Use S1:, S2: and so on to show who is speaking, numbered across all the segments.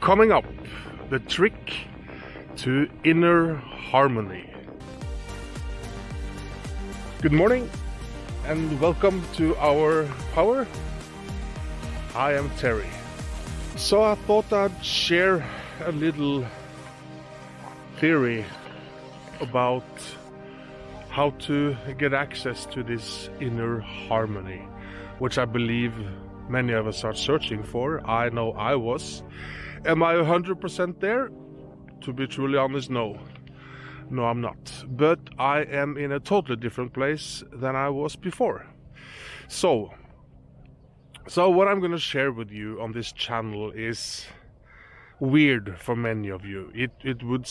S1: Coming up, the trick to inner harmony. Good morning and welcome to our power. I am Terry. So I thought I'd share a little theory about how to get access to this inner harmony, which I believe many of us are searching for. I know I was. Am I 100% there? To be truly honest, no. No, I'm not. But I am in a totally different place than I was before. So, so what I'm going to share with you on this channel is weird for many of you. It it would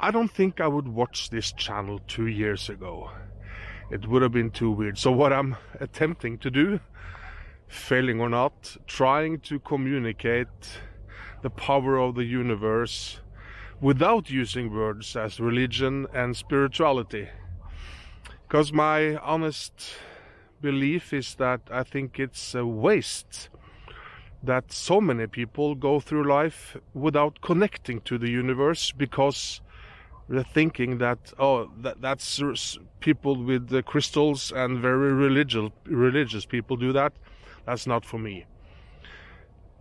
S1: I don't think I would watch this channel 2 years ago. It would have been too weird. So what I'm attempting to do, failing or not, trying to communicate the power of the universe without using words as religion and spirituality. Because my honest belief is that I think it's a waste that so many people go through life without connecting to the universe because they're thinking that oh that, that's people with the crystals and very religious religious people do that that's not for me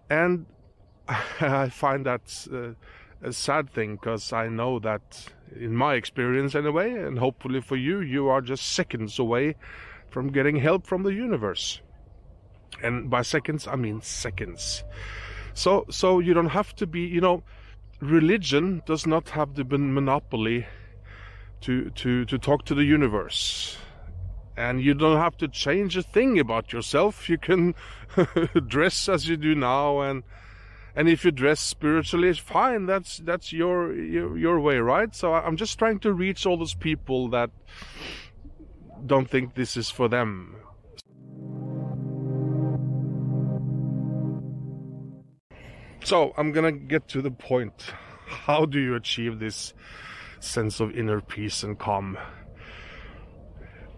S1: and i find that uh, a sad thing because i know that in my experience anyway and hopefully for you you are just seconds away from getting help from the universe and by seconds I mean seconds. So so you don't have to be, you know, religion does not have the monopoly to to to talk to the universe. And you don't have to change a thing about yourself. You can dress as you do now and and if you dress spiritually fine that's that's your, your your way right so i'm just trying to reach all those people that don't think this is for them So I'm gonna get to the point. How do you achieve this sense of inner peace and calm?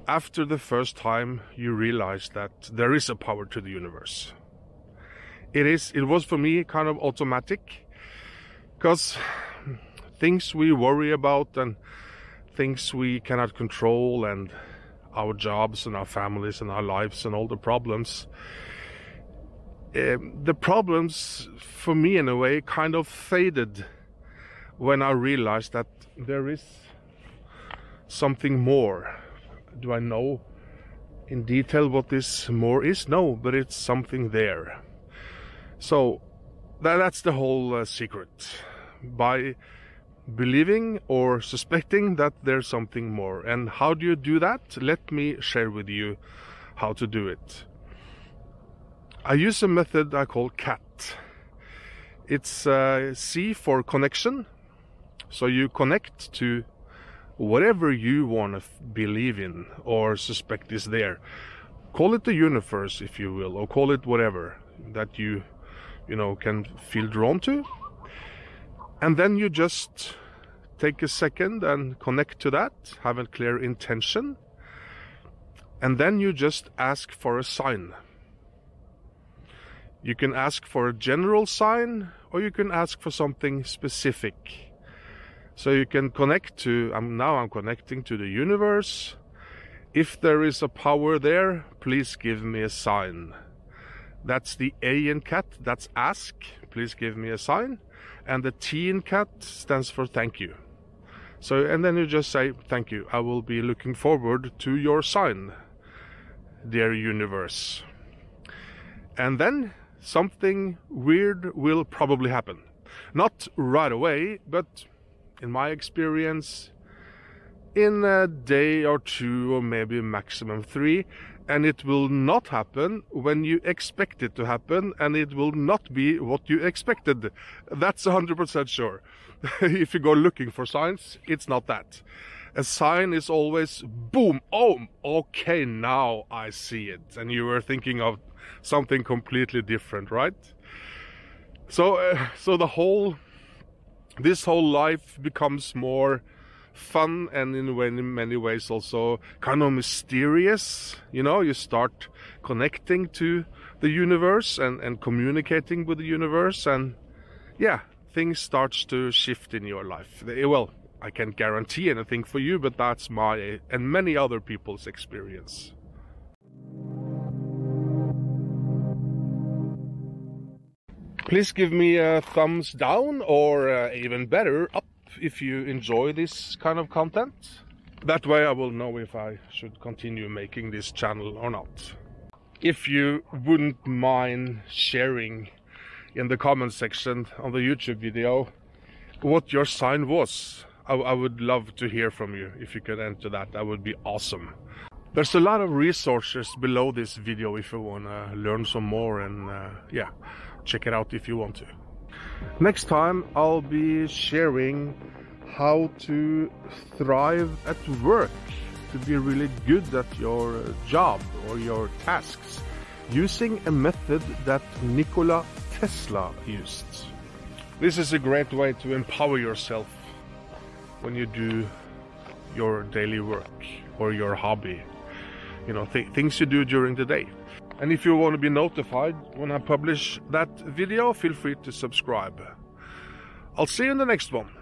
S1: After the first time you realize that there is a power to the universe. It is it was for me kind of automatic because things we worry about and things we cannot control and our jobs and our families and our lives and all the problems um, the problems for me in a way kind of faded when I realized that there is something more. Do I know in detail what this more is? No, but it's something there. So that, that's the whole uh, secret. By believing or suspecting that there's something more. And how do you do that? Let me share with you how to do it. I use a method I call CAT. It's uh, C for connection. So you connect to whatever you want to believe in or suspect is there. Call it the universe, if you will, or call it whatever that you, you know, can feel drawn to. And then you just take a second and connect to that, have a clear intention. And then you just ask for a sign. You can ask for a general sign or you can ask for something specific. So you can connect to, I'm, now I'm connecting to the universe. If there is a power there, please give me a sign. That's the A in cat, that's ask, please give me a sign. And the T in cat stands for thank you. So, and then you just say, thank you, I will be looking forward to your sign, dear universe. And then something weird will probably happen. Not right away, but in my experience, in a day or two, or maybe maximum three, and it will not happen when you expect it to happen, and it will not be what you expected. That's 100% sure. if you go looking for signs, it's not that. A sign is always boom, oh, okay, now I see it. And you were thinking of something completely different, right? So, uh, so the whole, this whole life becomes more fun and in many ways also kind of mysterious. You know, you start connecting to the universe and, and communicating with the universe and yeah, things starts to shift in your life. Well, I can't guarantee anything for you, but that's my and many other people's experience. Please give me a thumbs down or uh, even better up if you enjoy this kind of content. That way I will know if I should continue making this channel or not. If you wouldn't mind sharing in the comment section on the YouTube video what your sign was, I, I would love to hear from you. If you could enter that, that would be awesome. There's a lot of resources below this video if you want to learn some more and uh, yeah, check it out if you want to. Next time I'll be sharing how to thrive at work, to be really good at your job or your tasks, using a method that Nikola Tesla used. This is a great way to empower yourself when you do your daily work or your hobby. You know, th things you do during the day. And if you want to be notified when I publish that video, feel free to subscribe. I'll see you in the next one.